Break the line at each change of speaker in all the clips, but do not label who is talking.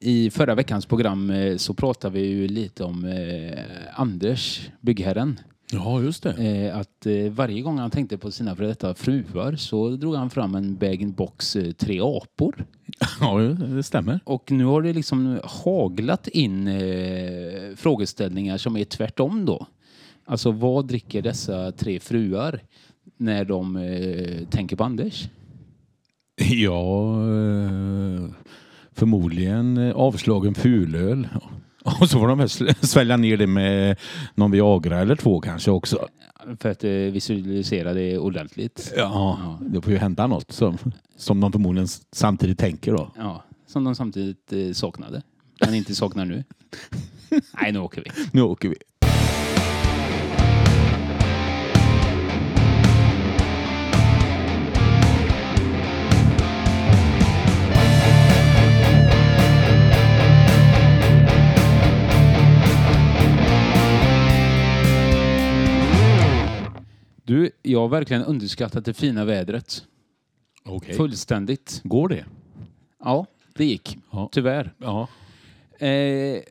I förra veckans program eh, så pratade vi ju lite om eh, Anders, byggherren.
Ja, just det.
Eh, att varje gång han tänkte på sina före detta fruar så drog han fram en bag-in-box tre apor.
Ja, det stämmer.
Och nu har det liksom haglat in frågeställningar som är tvärtom då. Alltså vad dricker dessa tre fruar när de tänker på Anders?
Ja, förmodligen eh, avslagen fulöl. Och så får de väl svälja ner det med någon Viagra eller två kanske också.
För att eh, visualisera det ordentligt.
Ja, det får ju hända något som, som de förmodligen samtidigt tänker då.
Ja, som de samtidigt eh, saknade. Men inte saknar nu. Nej, nu åker vi.
Nu åker vi.
Du, jag har verkligen underskattat det fina vädret.
Okej.
Fullständigt.
Går det?
Ja, det gick.
Ja.
Tyvärr.
Ja.
Eh,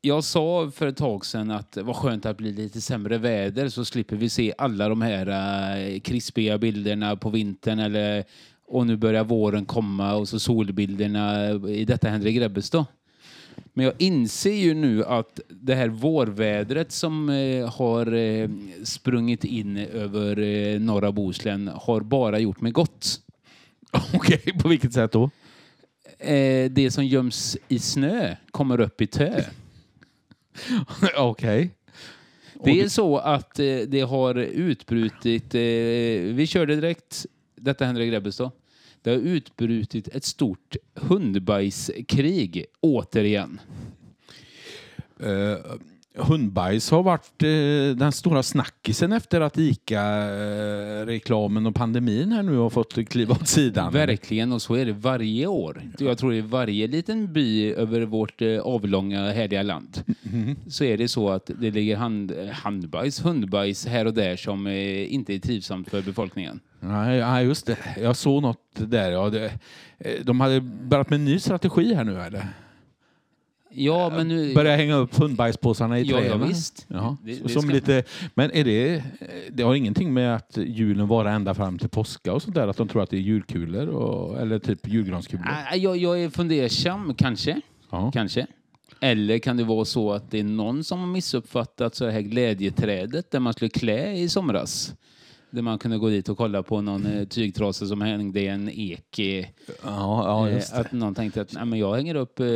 jag sa för ett tag sedan att det var skönt att bli lite sämre väder så slipper vi se alla de här eh, krispiga bilderna på vintern eller och nu börjar våren komma och så solbilderna i detta Henrik Grebbestad. Men jag inser ju nu att det här vårvädret som eh, har eh, sprungit in över eh, norra Bohuslän har bara gjort mig gott.
Okej, på vilket sätt då?
Eh, det som göms i snö kommer upp i tö.
Okej.
Det är så att eh, det har utbrutit, eh, vi körde direkt, detta händer i Grebbestad. Det har utbrutit ett stort hundbajskrig återigen.
Uh, hundbajs har varit eh, den stora snackisen efter att ICA-reklamen och pandemin här nu har fått kliva åt sidan.
Verkligen, och så är det varje år. Jag tror det är varje liten by över vårt eh, avlånga härliga land. Så är det så att det ligger hand, handbajs, hundbajs här och där som eh, inte är trivsamt för befolkningen.
Nej, nej, just det. Jag såg något där. Ja, det, eh, de hade börjat med en ny strategi här nu eller?
Ja, men nu...
Börja hänga upp hundbajspåsarna i
Ja, ja,
träden?
visst.
Ja,
Det- det
som lite, men är det, det har ingenting med att julen varar ända fram till påska och sånt där? Att de tror att det är julkulor och, eller typ julgranskulor?
Ah, Jag, jag är fundersam, kanske.
Ja.
Kanske. Eller kan det vara så att det är någon som har missuppfattat så här glädjeträdet där man skulle klä i somras? Där man kunde gå dit och kolla på någon eh, tygtrasa som hängde i en ek. eh,
Ja, ja,
eh, att någon tänkte att Nej, men jag hänger upp... Eh,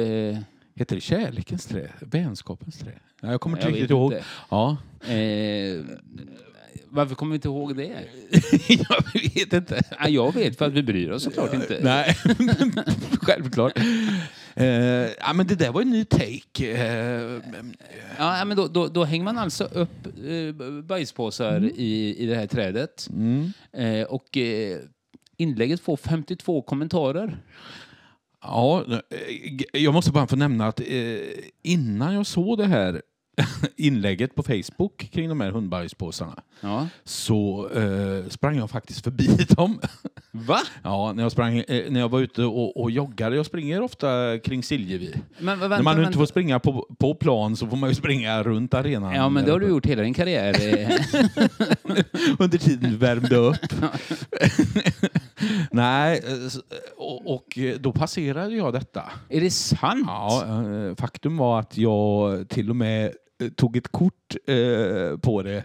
Heter det kärlekens trä? Vänskapens trä? Ja, jag kommer inte
Jag
riktigt ihåg.
inte.
Ja.
eh, varför kommer vi inte ihåg det?
jag vet inte.
Ah, jag vet, för att vi bryr oss såklart inte.
Nej, självklart. Eh, ja, men det där var en ny take. Eh,
Ja, men då, då, då hänger man alltså upp eh, bajspåsar i, i det här trädet.
mm.
Eh, och eh, inlägget får 52 kommentarer.
Ja, eh, jag måste bara få nämna att eh, innan jag såg det här inlägget på Facebook kring de här hundbajspåsarna
Ja.
så eh, sprang jag faktiskt förbi dem.
Va?
Ja, när jag, sprang, eh, när jag var ute och, och joggade. Jag springer ofta kring Siljevi.
Men, vänta,
när man
vänta.
inte får springa på, på plan så får man ju springa runt arenan.
Ja, men det har du gjort hela din karriär.
Under tiden du värmde upp. Nej, eh, och, och då passerade jag detta.
Är det sant?
Ja, eh, faktum var att jag till och med tog ett kort eh, på det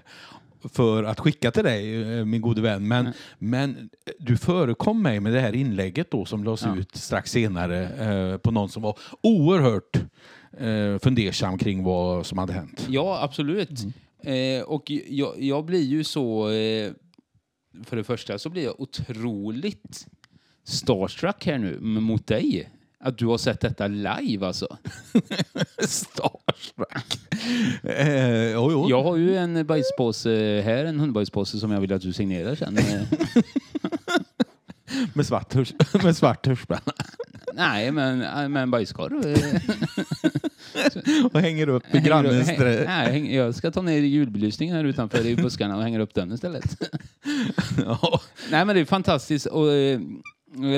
för att skicka till dig, eh, min gode vän. Men,
Mm.
men du förekom mig med det här inlägget då som lades
Ja.
ut strax senare eh, på någon som var oerhört eh, fundersam kring vad som hade hänt.
Ja, absolut. Eh, och jag, jag blir ju så... Eh, för det första så blir jag otroligt starstruck här nu mot dig. Att du har sett detta live alltså.
Starstruck. eh, jo, jo.
Jag har ju en bajspåse här, en hundbajspåse som jag vill att du signerar sen.
Med svart, hurs- med svart hörspanna.
Nej, men eh, med en bajskorv.
och hänger upp i
Hänger-
grannens
häng-. Nej, häng- jag ska ta ner julbelysningen här utanför i buskarna och hänga upp den istället.
Ja.
Nej, men det är fantastiskt. Och, eh,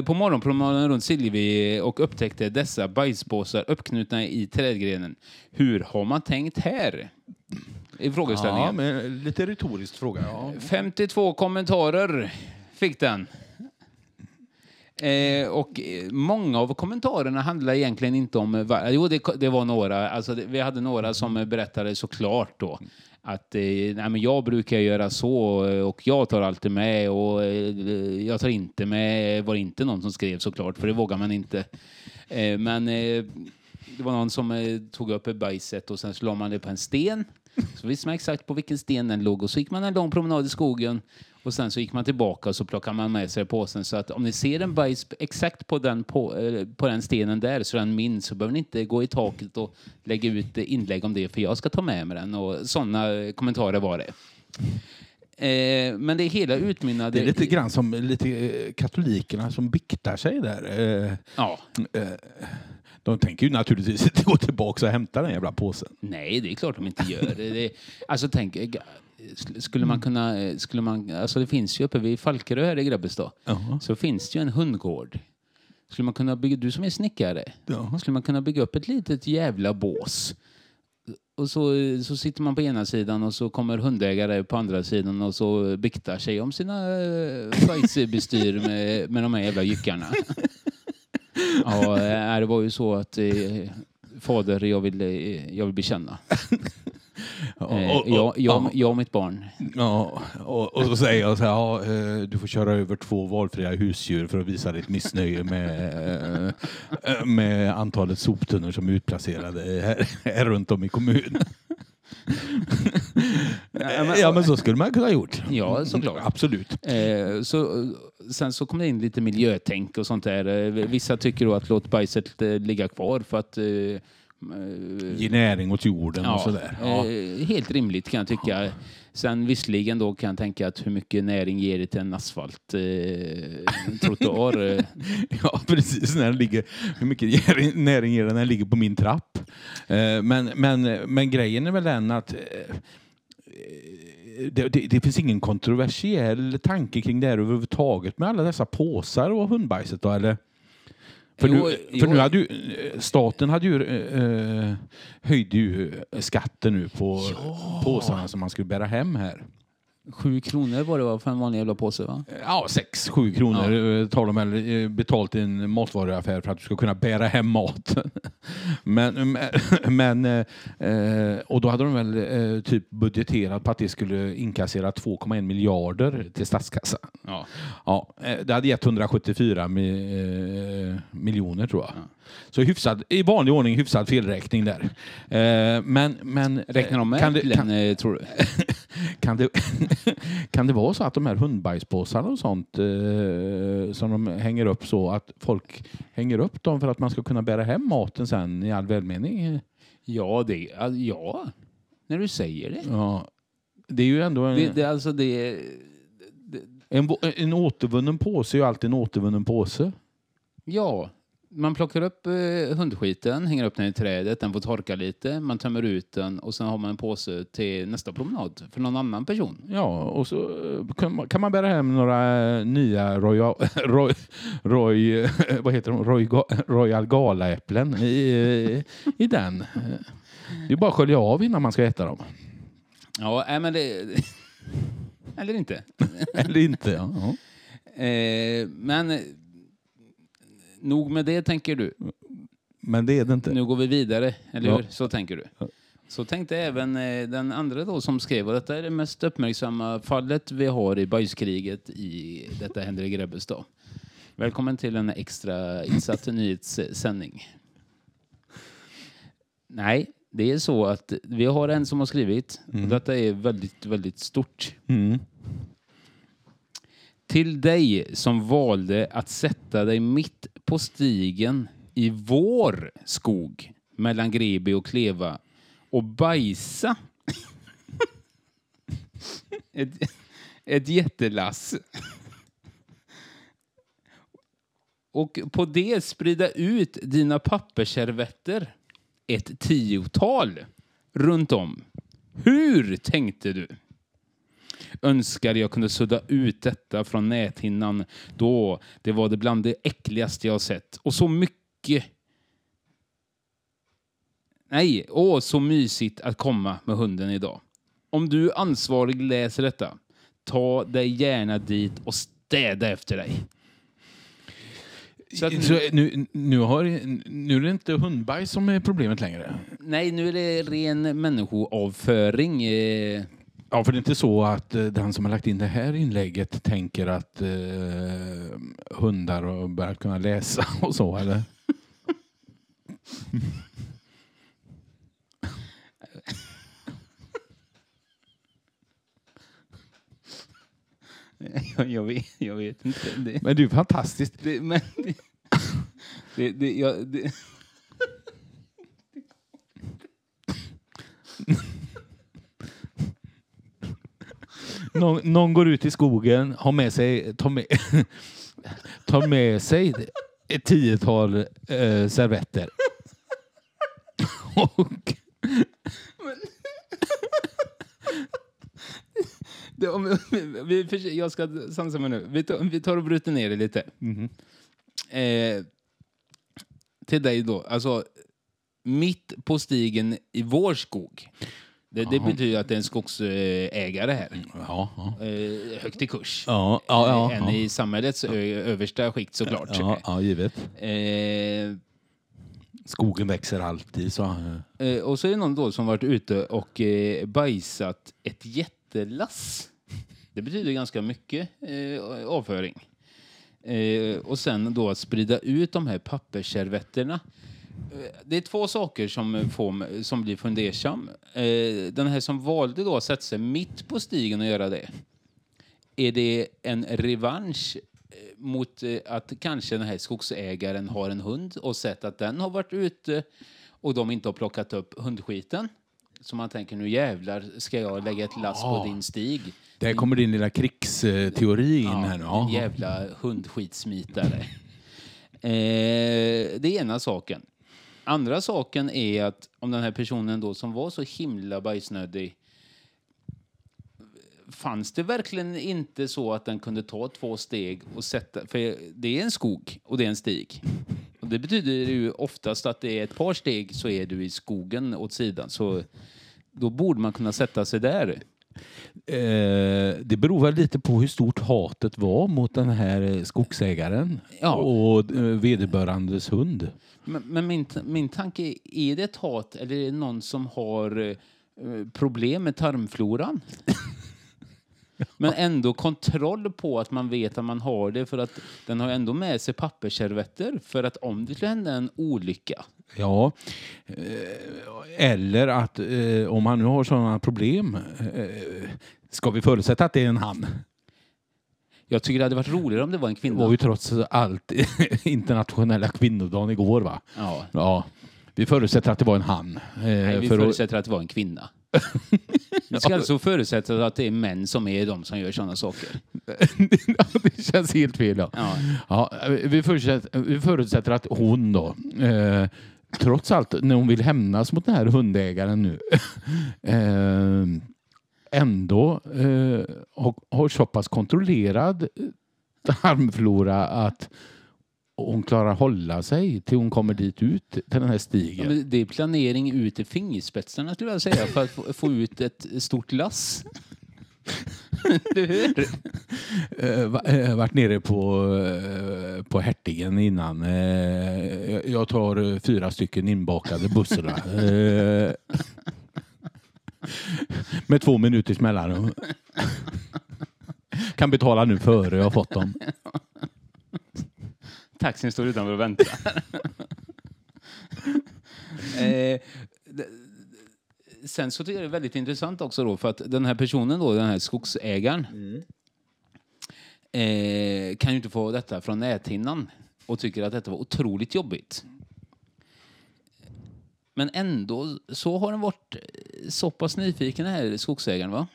på morgonpromenaden runt Silvi och upptäckte dessa bajspåsar uppknutna i trädgrenen. Hur har man tänkt här? I frågeställningen.
Ja, men lite retoriskt fråga. Ja.
52 kommentarer fick den. Eh, och eh, många av kommentarerna handlar egentligen inte om... Jo, det, det var några. Alltså, det, vi hade några som berättade såklart då att eh, nej, men jag brukar göra så eh, och jag tar alltid med och eh, jag tar inte med var det inte någon som skrev såklart för det vågar man inte. Eh, men eh, det var någon som eh, tog upp bajset och sen så la man det på en sten. Så visste man exakt på vilken sten den låg och så gick man en lång promenad i skogen och sen så gick man tillbaka och så plockade man med sig påsen så att om ni ser en bajs exakt på den, på, eh, på den stenen där så den minns så behöver ni inte gå i taket och lägga ut inlägg om det för jag ska ta med mig den och sådana kommentarer var det. Eh, men det hela utmynnade...
Det är lite grann som lite eh, katolikerna som biktar sig där. Eh,
Ja.
eh, De tänker ju naturligtvis inte gå tillbaka och hämta den jävla påsen.
Nej, det är klart de inte gör. Det, alltså tänk, skulle man kunna, eh, skulle man, alltså det finns ju uppe vid Falkerö här i Grebbestad,
Jaha.
så finns det ju en hundgård. Skulle man kunna bygga, du som är snickare,
Ja.
skulle man kunna bygga upp ett litet jävla bås? Och så, så sitter man på ena sidan och så kommer hundägare på andra sidan och så biktar sig om sina eh, bajsbestyr med, med de här jävla jyckarna. Ja, eh, det var ju så att eh, fader, jag vill, eh, jag vill bekänna. Eh,
och,
jag,
och,
jag, jag och mitt barn.
ja, och, och så säger jag så här, ja, eh, du får köra över två valfria husdjur för att visa ditt missnöje med, eh, med antalet soptunnor som är utplacerade här, här runt om i kommunen. Ja, men så skulle man kunna ha gjort.
Ja, såklart.
Absolut.
Eh, så, sen så kom det in lite miljötänk och sånt där. Vissa tycker då att låt bajset ligga kvar för att eh,
Ge näring åt jorden och
Ja,
sådär. Ja.
eh, helt rimligt kan jag tycka. Sen visserligen då kan jag tänka att hur mycket näring ger det till en asfalt eh, trottoar? eh,
Ja, precis. När den ligger, hur mycket näring ger den när den ligger på min trapp? Eh, Men, men, men grejen är väl den att eh, det, det, det finns ingen kontroversiell tanke kring det här överhuvudtaget med alla dessa påsar och hundbajset då, eller? För,
Jo,
nu, för
jo.
nu hade ju, eh, staten hade ju, eh, höjde ju skatten nu på påsarna som man skulle bära hem här.
Sju kronor var det va, för en vanlig jävla påse va?
Ja, 6-7 kronor ja. tar de väl eh, betalt i en matvaruaffär för att du ska kunna bära hem mat. men, men, eh, och då hade de väl eh, typ budgeterat på att det skulle inkassera 2,1 miljarder till statskassan.
Ja.
Ja, eh, det hade gett 174 mi, eh, miljoner tror jag. Så hyfsad, i vanlig ordning hyfsad felräkning där. Eh, men, men,
Räknar de med
kan det, kan,
eh, tror du?
kan det, kan det vara så att de här hundbajspåsarna och sånt eh, som de hänger upp så att folk hänger upp dem för att man ska kunna bära hem maten sen i all välmening?
Ja, det, ja, när du säger det.
Ja. Det är ju ändå en,
Det, det, alltså det,
en, en återvunnen påse är ju alltid en återvunnen påse.
ja, man plockar upp eh, hundskiten, hänger upp den i trädet, den får torka lite, man tömmer ut den och sen har man en påse till nästa promenad för någon annan person.
Ja, och så eh, kan man, kan man bära hem några eh, nya Royal, Roy, Roy, eh, vad heter de? Roy, Royal Gala-äpplen i, i den. Det är bara att skölja av innan man ska äta dem.
Ja, nej, men det... Eller inte.
Eller inte. Ja.
Eh, men nog med det, tänker du.
Men det är det inte.
Nu går vi vidare, eller
Ja.
hur? Så tänker du. Så tänkte även eh, den andra då som skrev, och detta är det mest uppmärksamma fallet vi har i bajskriget i Detta händer i Grebbestad. Välkommen till en extra insatt nyhetssändning. Nej, det är så att vi har en som har skrivit, och detta är väldigt, väldigt stort.
Mm.
Till dig som valde att sätta dig mitt på stigen i vår skog mellan Greby och Kleva och bajsa. ett, ett jättelass. Och på det sprida ut dina pappersservetter. Ett tiotal runt om. Hur tänkte du? Önskar jag kunde sudda ut detta från näthinnan då. Det var det bland det äckligaste jag sett. Och så mycket Nej, åh så mysigt att komma med hunden idag. Om du ansvarig läser detta, ta dig gärna dit och städa efter dig. Så
Så nu, nu, har, nu är det inte hundbajs som är problemet längre.
nej, nu är det ren människoavföring. Eh,
Ja, för det är inte så att eh, den som har lagt in det här inlägget tänker att eh, hundar har börjat kunna läsa och så, eller?
jag, jag, vet, jag vet inte. Det,
Men det är ju fantastiskt.
det, men, det, det, det, jag, det,
Någon, någon går ut i skogen, har med sig, tar med, tar med sig ett tiotal eh, servetter. Och
det, om, vi, vi, jag ska sansa mig nu. Vi tar, vi tar och bryter ner det lite. Eh, till dig då. Alltså, mitt på stigen i vår skog. Det, det betyder att det är en skogsägare här.
ja, ja.
Eh, högt i kurs.
Ja, ja, ja,
en
ja.
i samhällets ö, översta skikt såklart.
Ja, ja, givet.
Eh,
Skogen växer alltid, så.
eh, och så är det någon då som varit ute och eh, bajsat ett jättelass. Det betyder ganska mycket eh, avföring. Eh, och sen då att sprida ut de här pappersservetterna. Det är två saker som, får, som blir fundersam. Eh, den här som valde då att sätta sig mitt på stigen och göra det. Är det en revansch eh, mot eh, att kanske den här skogsägaren har en hund och sett att den har varit ute och de inte har plockat upp hundskiten? Så man tänker nu jävlar ska jag lägga ett lass på din stig.
Där kommer din lilla krigsteori in här nu. Ja.
jävla hundskitsmitare. eh, det är ena saken. Andra saken är att om den här personen då som var så himla bajsnödig fanns det verkligen inte så att den kunde ta två steg och sätta... För det är en skog och det är en stig. Och det betyder ju oftast att det är ett par steg så är du i skogen åt sidan. Så då borde man kunna sätta sig där.
Eh, det beror väl lite på hur stort hatet var mot den här eh, skogsägaren
Ja.
och eh, vederbörandes hund.
Men, men min, min tanke är, är det ett hat eller är det någon som har eh, problem med tarmfloran? Men ändå kontroll på att man vet att man har det för att den har ändå med sig pappersservetter för att om det skulle hända en olycka.
Ja, eh, eller att eh, om han nu har sådana problem, eh, ska vi förutsätta att det är en han?
Jag tycker det hade varit roligare om det var en
Det
kvinna.
var ju trots allt internationella kvinnodagen igår va?
Ja.
Ja, vi förutsätter att det var en han.
Nej, vi förutsätter att det var en kvinna. Vi ska alltså förutsätta att det är män som är de som gör sådana saker.
Det känns helt fel. Ja.
Ja.
Ja, vi, förutsätter, vi förutsätter att hon då, eh, trots allt, när hon vill hämnas mot den här hundägaren nu, eh, ändå eh, har, har så pass kontrollerad tarmflora att hon klarar hålla sig till hon kommer dit ut till den här
Ja,
stigen.
men det är planering ut i fingerspetsarna skulle jag säga för att få, ut ett stort lass. du hör?
Eh, va- eh, varit nere på, eh, på Hertigen innan. Eh, jag- jag tar eh, fyra stycken inbakade bussar. Eh, med två minuters mellanrum. Kan betala nu före jag har fått dem.
Taxin står utanför och väntar. eh, sen så tycker jag det är väldigt intressant också då för att den här personen då, den här skogsägaren eh, kan ju inte få detta från näthinnan och tycker att detta var otroligt jobbigt. Men ändå så har den varit eh, så pass nyfiken den här skogsägaren va?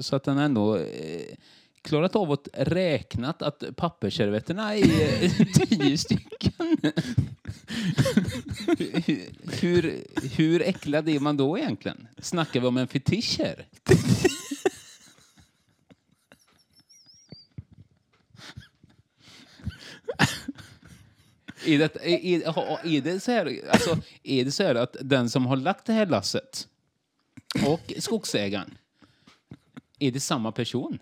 Så att den ändå eh, klarat av att räkna att pappersservetterna är tio stycken. hur, hur äcklad är man då egentligen? Snackar vi om en fetisch här? Är det, är, är, det så här, alltså, är det så här att den som har lagt det här lasset och skogsägaren, är det samma person?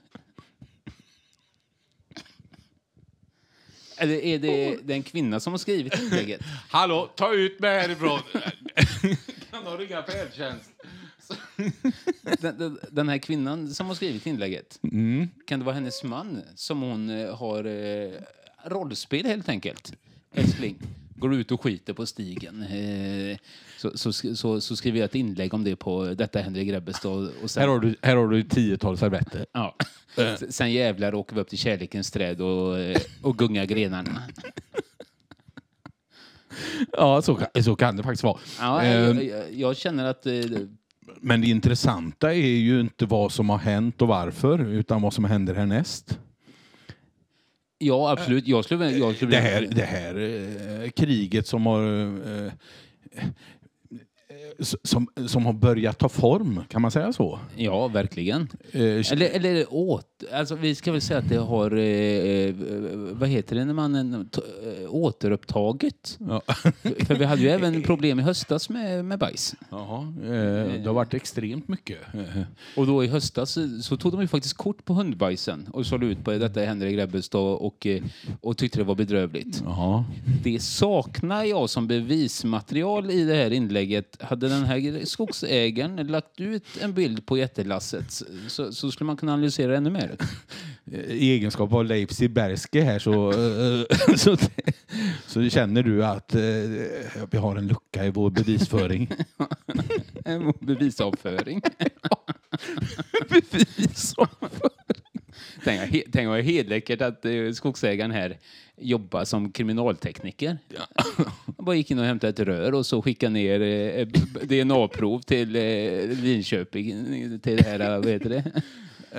Eller är det den kvinna som har skrivit inlägget?
Hallå, ta ut mig härifrån! kan du ringa färdtjänst?
Den, den, den här kvinnan som har skrivit inlägget, kan det vara hennes man som hon eh, har eh, rollspel helt enkelt? Älskling, går ut och skiter på stigen. Eh, så, så, så, så skriver jag ett inlägg om det på Detta händer i Grebbestad. Och sen,
Här har du, här har du tiotal servetter.
ja, sen jävlar åker vi upp till kärlekens träd och, eh, och gungar grenarna.
Ja, så kan, så kan det faktiskt vara.
Ja,
Eh,
jag, jag, jag känner att eh,
Men det intressanta är ju inte vad som har hänt och varför, utan vad som händer härnäst.
Ja, absolut. Jag skulle, jag skulle
Det här, det här eh, kriget som har eh, som, som har börjat ta form, kan man säga så?
Ja, verkligen.
Eh,
Eller, eller åt, alltså vi ska väl säga att det har, eh, eh, vad heter det när man eh, t- eh, återupptagit?
ja.
För, vi hade ju även problem i höstas med, med bajs.
Jaha, eh, det har varit extremt mycket. Eh,
Och då i höstas eh, så tog de ju faktiskt kort på hundbajsen och sålde ut på detta i Grebbestad och, eh, och tyckte det var bedrövligt.
Jaha.
Det saknar jag som bevismaterial i det här inlägget. Hade den här skogsägaren lagt ut en bild på jättelasset så, så skulle man kunna analysera ännu mer.
I egenskap av Leif Silbersky här så, eh, så, så känner du att eh, vi har en lucka i vår bevisföring.
En bevisavföring. Tänk, tänk vad helläckert att eh, skogsägaren här jobbar som kriminaltekniker. Han bara gick in och hämtade ett rör och så skickade ner eh, b- DNA-prov till eh, Linköping, till det här, eh, vad heter det?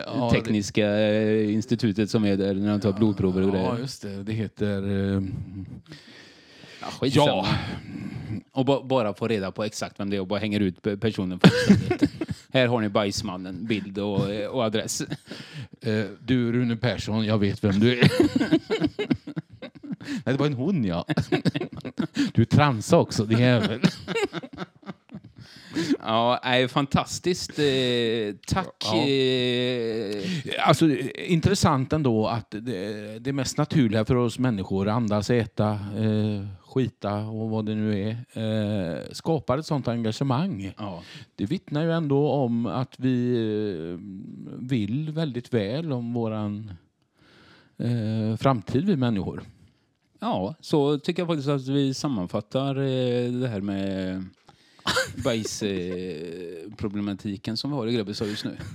Ja,
Tekniska eh, institutet som är där när de tar blodprover och
Ja,
grejer.
just det. Det heter... Eh,
Ja,
ja,
Och ba- bara få reda på exakt vem det är och bara hänger ut pe- personen fullständigt. Här har ni bajsmannen, bild och, och adress.
eh, du Rune Persson, jag vet vem du är. Nej, det var en hon ja. Du är transa också, din jävel.
Ja, nej, fantastiskt. Eh, tack.
Ja.
Eh,
Alltså, intressant ändå att det, det mest naturliga för oss människor, andas, äta, eh, skita och vad det nu är, skapar ett sånt engagemang.
ja.
Det vittnar ju ändå om att vi vill väldigt väl om våran framtid, vi människor.
ja, så tycker jag faktiskt att vi sammanfattar det här med bajsproblematiken som vi har i Grebbestad just nu.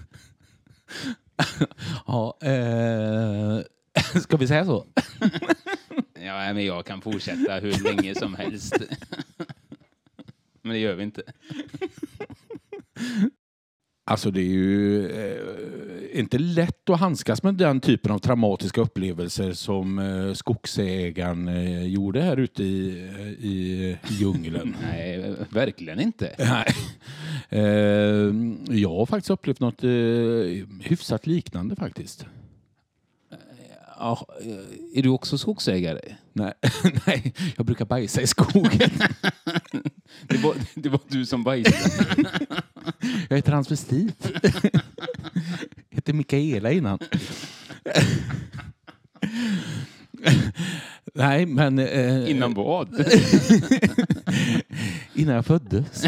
Ja, eh, ska vi säga så?
Ja, men jag kan fortsätta hur länge som helst. Men det gör vi inte.
Alltså det är ju eh, inte lätt att handskas med den typen av traumatiska upplevelser som eh, skogsägaren eh, gjorde här ute i, i djungeln.
Nej, verkligen inte.
Nej. Eh, jag har faktiskt upplevt något eh, hyfsat liknande faktiskt.
Ja, eh, är du också skogsägare?
Nej, nej, jag brukar bajsa i skogen.
Det var, det var du som bajsade.
Jag är transvestit. Hette Mikaela innan. Nej, men... Eh,
Innan vad?
Innan jag föddes.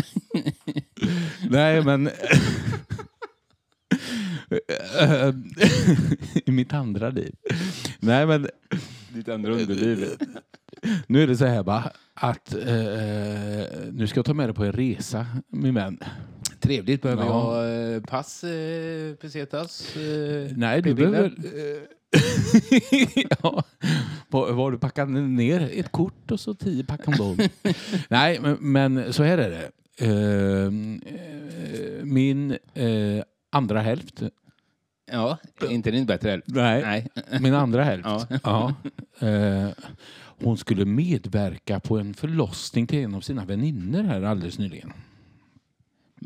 Nej, men... I mitt andra liv. Nej, men
Ditt andra underliv.
nu är det så här bara att eh, nu ska jag ta med dig på en resa, min vän.
Trevligt. Behöver
Ja.
jag eh, pass, eh, pesetas? Eh,
Nej, du behöver... eh, ja. Har du packat ner? Ett kort och så tio pack. Nej, men, men så här är det. Eh, eh, min eh, andra hälft.
Ja, inte din bättre hälft.
Nej.
Nej.
Min andra hälft.
Ja.
Ja. Eh, hon skulle medverka på en förlossning till en av sina väninnor här alldeles nyligen.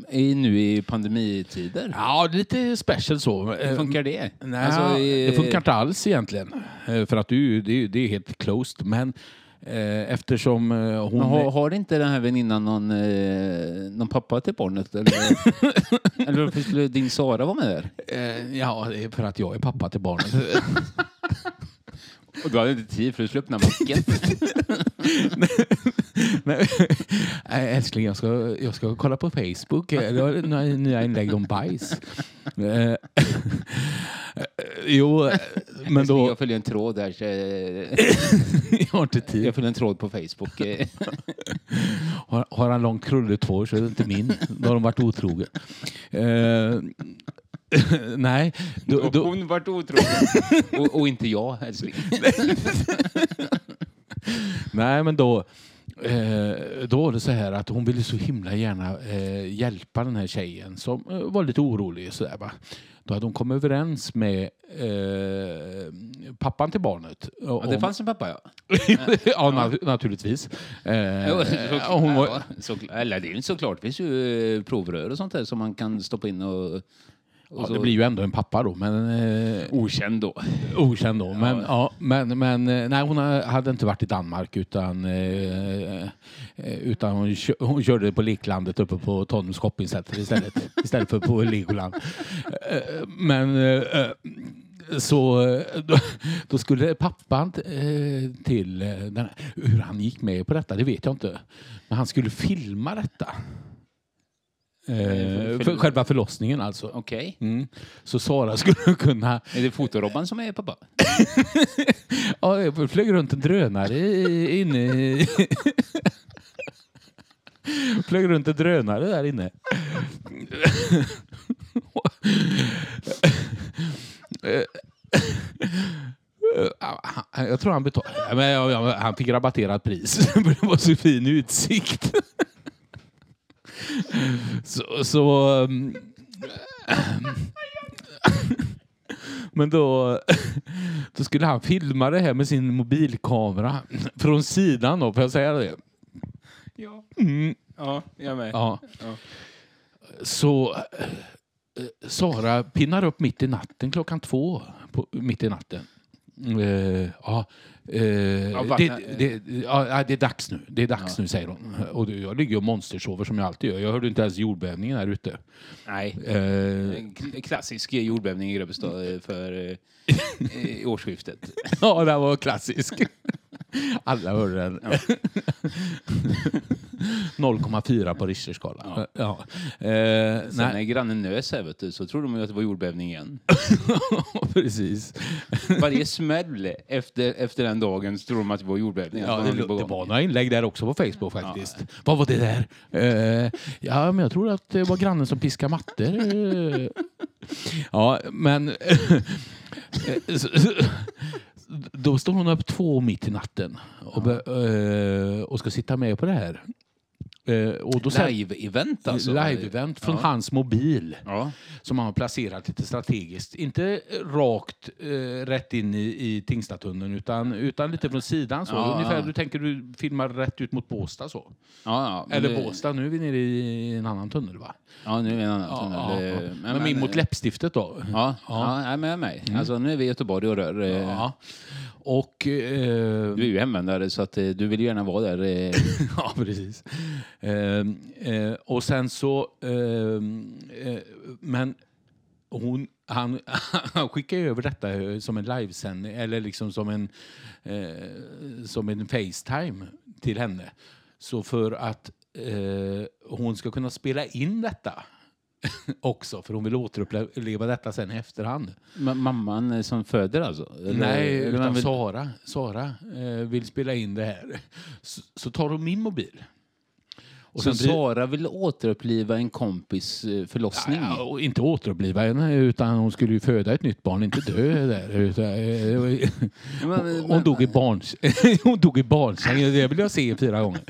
I, nu i pandemitider?
Ja, lite special så.
Hur
Eh,
funkar det?
Nej,
Alltså, eh,
det funkar inte alls egentligen. Eh, För att du, det, är- det är helt closed. Men Eh, eftersom hon...
Har, har inte den här väninnan någon, eh, någon pappa till barnet? Eller, eller varför skulle din Sara vara med där?
Ja, det är för att jag är pappa till barnet.
Och du hade inte tid för upp den här macken.
Nej, älskling, jag ska, jag ska kolla på Facebook. Eh, Det var några nya inlägg om bajs. Eh, jo, eh, men då...
Jag följer en tråd där. Så,
Jag har inte tid.
jag följer en tråd på Facebook.
Har, har han långt krulligt hår så är det inte min. Då har de varit otrogen. Nej, då,
Och
då,
hon vart otrogen. och, och inte jag, älskling.
nej, men då, eh, då var det så här att hon ville så himla gärna eh, hjälpa den här tjejen som eh, var lite orolig. Så där, va? Då hade hon kommit överens med eh, pappan till barnet.
Ja, det fanns en pappa, ja.
ja, na- naturligtvis. Eh, hon var,
ja, så, eller det är ju inte såklart. Det finns ju eh, provrör och sånt där som man kan stoppa in och...
ja,
så,
det blir ju ändå en pappa då, men eh,
Okänd då.
Okänd då. Men, ja. men, men eh, nej, hon hade inte varit i Danmark utan, eh, eh, utan hon, kö- hon körde på leklandet uppe på Tonums shoppingcenter istället, istället för på Legoland. Eh, Men eh, så då, då skulle pappan till den här, hur han gick med på detta, det vet jag inte. Men han skulle filma detta. Eh, för själva förlossningen alltså.
Okej.
Mm. Så Sara skulle kunna
Är det Fotorobban som är pappa?
Ja, jag flög runt en drönare i- inne i... flög runt en drönare där inne. Jag tror han betalade. Han fick rabatterat pris. för Det var så fin utsikt. Så... så um, men då, då skulle han filma det här med sin mobilkamera från sidan då, får jag säga det?
Ja.
Mm,
Ja, jag med.
ja.
Ja.
Så eh, Sara pinnar upp mitt i natten klockan två, på, mitt i natten. Eh, ja, eh,
vart-
det, det, ja, det är dags nu, det är dags nu säger hon. Och jag ligger och monstersover som jag alltid gör. Jag hörde inte ens jordbävningen här ute.
Nej.
Eh,
klassisk jordbävning i Grebbestad eh, för eh, årsskiftet.
Ja, den var klassisk. Alla hörde den. 0,4 på Richterskalan. Ja. Eh,
Sen när grannen nös här vet du, så trodde de ju att det var jordbävning igen.
precis.
Varje smäll efter, efter den dagen så trodde de att det var jordbävning.
Ja, det, det var några inlägg där också på Facebook faktiskt. Vad var det där? Eh, ja, men jag tror att det var grannen som piskade mattor. Ja, men... då står hon upp två mitt i natten och, eh, och ska sitta med på det här. Eh, och då säger-
Live-event alltså?
Live-event från
Ja.
hans mobil
Ja.
som han har placerat lite strategiskt. Inte rakt eh, rätt in i, i Tingstadtunneln utan, utan lite från sidan. Så.
Ja,
Ungefär, du tänker du filmar rätt ut mot Båstad så.
Men
Eller
det-
Båstad, nu är vi nere i en annan tunnel va?
Ja, nu är det en annan tunnel.
ja,
Eh,
ja. Men, min mot läppstiftet då?
Ja,
Ja. Mm.
ja. nej, men jag är med. Alltså, nu är vi i Göteborg och rör. eh.
Och... Eh,
Du är ju hemvändare så att eh, du vill gärna vara där. eh.
ja, precis. Ehm, eh, och sen så... ehm, eh, men hon, han, han skickar över detta eh, som en livesändning eller liksom som en, som en Facetime till henne. Så för att hon ska kunna spela in detta också, för hon vill återuppleva detta sen i efterhand.
Ma- Mamman som föder alltså?
Nej, utan
vill-
Sara, Sara eh, vill spela in det här. Så, så tar hon min mobil. Och
Så
blir-
Sara vill återuppliva en kompis eh, förlossning?
Ja, och inte återuppliva henne, utan hon skulle ju föda ett nytt barn, inte dö där. Utan, eh,
men-
hon, hon, dog i barns, hon dog i barnsängen, det vill jag se fyra gånger.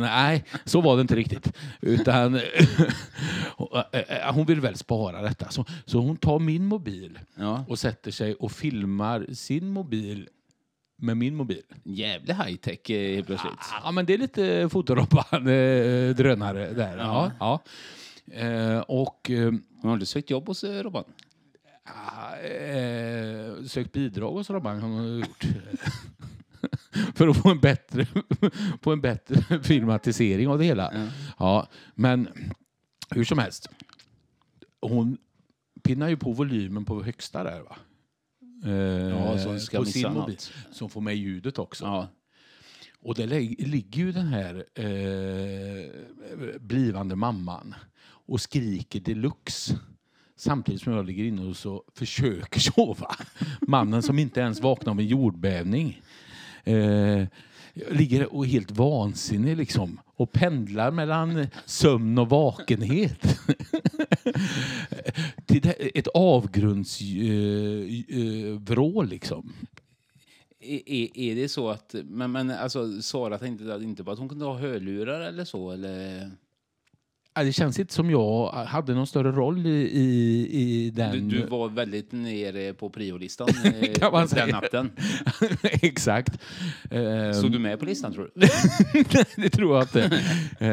Nej, så var det inte riktigt. Utan hon vill väl spara detta. Så, så hon tar min mobil
Ja.
och sätter sig och filmar sin mobil med min mobil.
Jävla high-tech eh, helt plötsligt.
Ja, men det är lite fotorobban eh, drönare där. Ja. Ja. Eh, och eh,
har inte sökt jobb hos eh, Robban?
Ja, eh, sökt bidrag hos Robban har hon gjort. för att få en bättre, få en bättre filmatisering av det hela.
Ja,
men hur som helst. Hon pinnar ju på volymen på högsta där va? Eh,
Ja, hon ska
på
missa
sin
något.
mobil. Så hon får med ljudet också.
Ja.
Och där lig- ligger ju den här eh, blivande mamman och skriker deluxe. Samtidigt som jag ligger inne och så försöker sova. Mannen som inte ens vaknar av en jordbävning. Eh, ligger och är helt vansinnig liksom. Och pendlar mellan sömn och vakenhet. Till det- ett avgrundsvrål eh, eh, liksom.
Är, är, är det så att... Men, men alltså, Sara tänkte inte på att hon kunde ha hörlurar eller så? Eller?
Det känns inte som jag hade någon större roll i, i, i
Du,
den...
du var väldigt nere på priolistan
Kan man
den
säga.
natten.
Exakt. Ehm,
Stod du med på listan tror du?
det tror jag inte. Eh,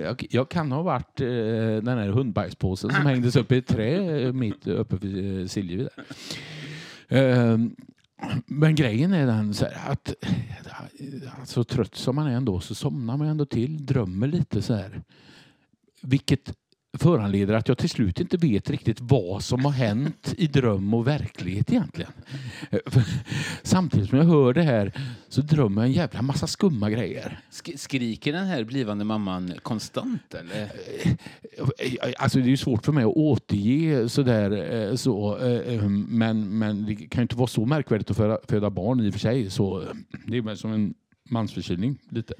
jag, jag kan ha varit eh, den här hundbajspåsen som hängdes upp i ett trä mitt uppe vid eh, Siljevi. Ehm, men grejen är den så här att så trött som man är ändå så somnar man ändå till, drömmer lite så här. Vilket föranleder att jag till slut inte vet riktigt vad som har hänt i dröm och verklighet egentligen. Eh, Samtidigt som jag hör det här så drömmer jag en jävla massa skumma grejer.
Sk- skriker den här blivande mamman konstant? Eller?
Alltså det är svårt för mig att återge sådär eh, så, eh, eh, men, men det kan ju inte vara så märkvärdigt att föda, föda barn i och för sig. Så eh, det är väl som en mansförkylning lite.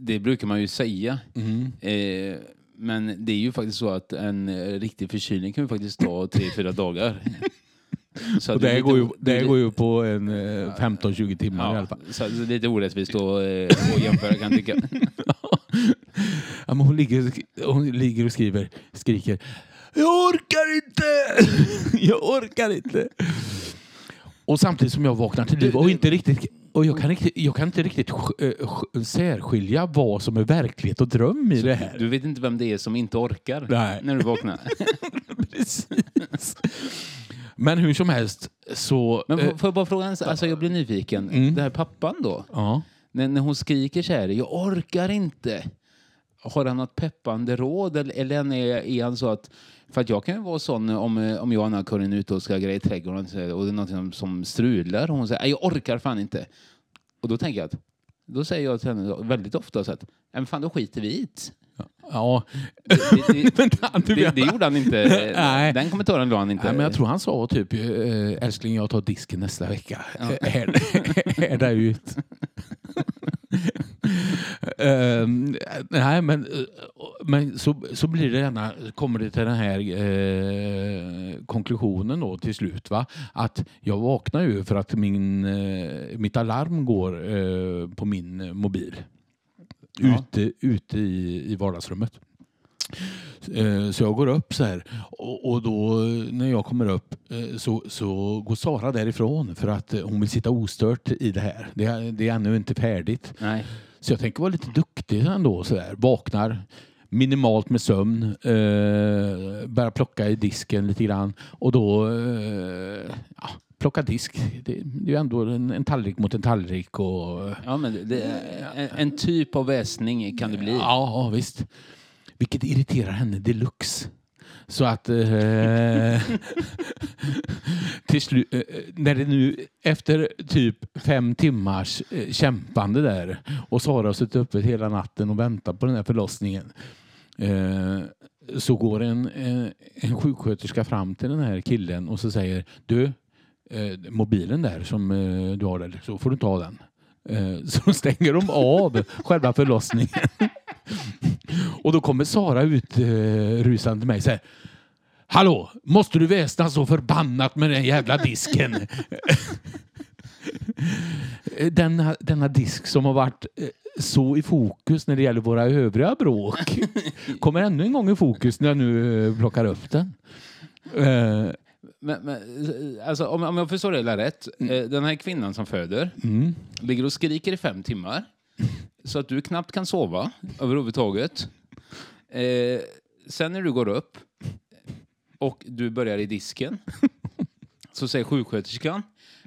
Det, brukar man ju säga.
Mm.
Eh, men det är ju faktiskt så att en eh, riktig förkylning kan ju faktiskt ta tre, fyra dagar. Så
Och det,
är
här går ju, det här
är
går ju på en eh, 15-20 timmar i alla
Ja,
fall.
så det är lite orättvist att, eh, att jämföra kan jag tycka.
Ja, hon, ligger, hon ligger och skriver, skriker Jag orkar inte! Jag orkar inte! Och samtidigt som jag vaknar till liv och inte riktigt och jag kan, inte, jag kan inte riktigt eh, sk- särskilja vad som är verklighet och dröm i det här.
Du vet inte vem det är som inte orkar
Nej.
när du vaknar.
Precis. Men hur som helst så...
Men
eh,
får får jag bara fråga, en sak? alltså jag blir nyfiken.
Mm.
Den här pappan då?
ja.
När, när hon skriker så här, jag orkar inte. Har han något peppande råd eller, eller är, är han så att... För att jag kan ju vara sån om, eh, om jag och Anna-Karin är ute och ska greja i trädgården och det är något som, strular och hon säger "Nej, jag orkar fan inte. Och då tänker jag att då säger jag till henne väldigt ofta så att "Nej, men fan då skiter vi i det."
ja.
Det, det, det, det gjorde han inte.
Nej.
Den kommentaren la han inte.
Nej, men jag tror han sa typ eh, älskling jag tar disken nästa vecka. Är där ut. Ehm, nej men, men så, så blir det denna, kommer det till den här eh, konklusionen då till slut. Va? Att jag vaknar ju för att min, eh, mitt alarm går eh, på min mobil.
Ja.
Ute, ute i, i vardagsrummet. Eh, Så jag går upp så här och, då när jag kommer upp eh, så, så går Sara därifrån för att hon vill sitta ostört i det här. Det är, det är ännu inte färdigt.
Nej.
Så jag tänker vara lite duktig ändå. Så där. Vaknar minimalt med sömn, eh, börjar plocka i disken lite grann och då eh, ja, plocka disk. Det, det är ju ändå en, en tallrik mot en tallrik. Och,
Ja, men det- en, en typ av väsning kan det bli.
Ja, ja, visst. Vilket irriterar henne deluxe. Så att... Eh, till slut, eh, eh, när det nu efter typ fem timmars eh, kämpande där och Sara har suttit uppe hela natten och väntat på den här förlossningen eh, så går en, en, en sjuksköterska fram till den här killen och så säger du, eh, mobilen där som eh, du har där, så får du ta den. Eh, så stänger de av själva förlossningen. Och då kommer Sara ut eh, rusande till mig och säger Hallå, måste du väsna så förbannat med den jävla disken? denna, denna disk som har varit eh, så i fokus när det gäller våra övriga bråk kommer ännu en gång i fokus när jag nu eh, plockar upp den. Eh,
Men, men, alltså, om, om jag förstår det hela rätt. eh, Den här kvinnan som föder
mm,
ligger och skriker i fem timmar. Så att du knappt kan sova överhuvudtaget. Eh, sen när du går upp och du börjar i disken så säger sjuksköterskan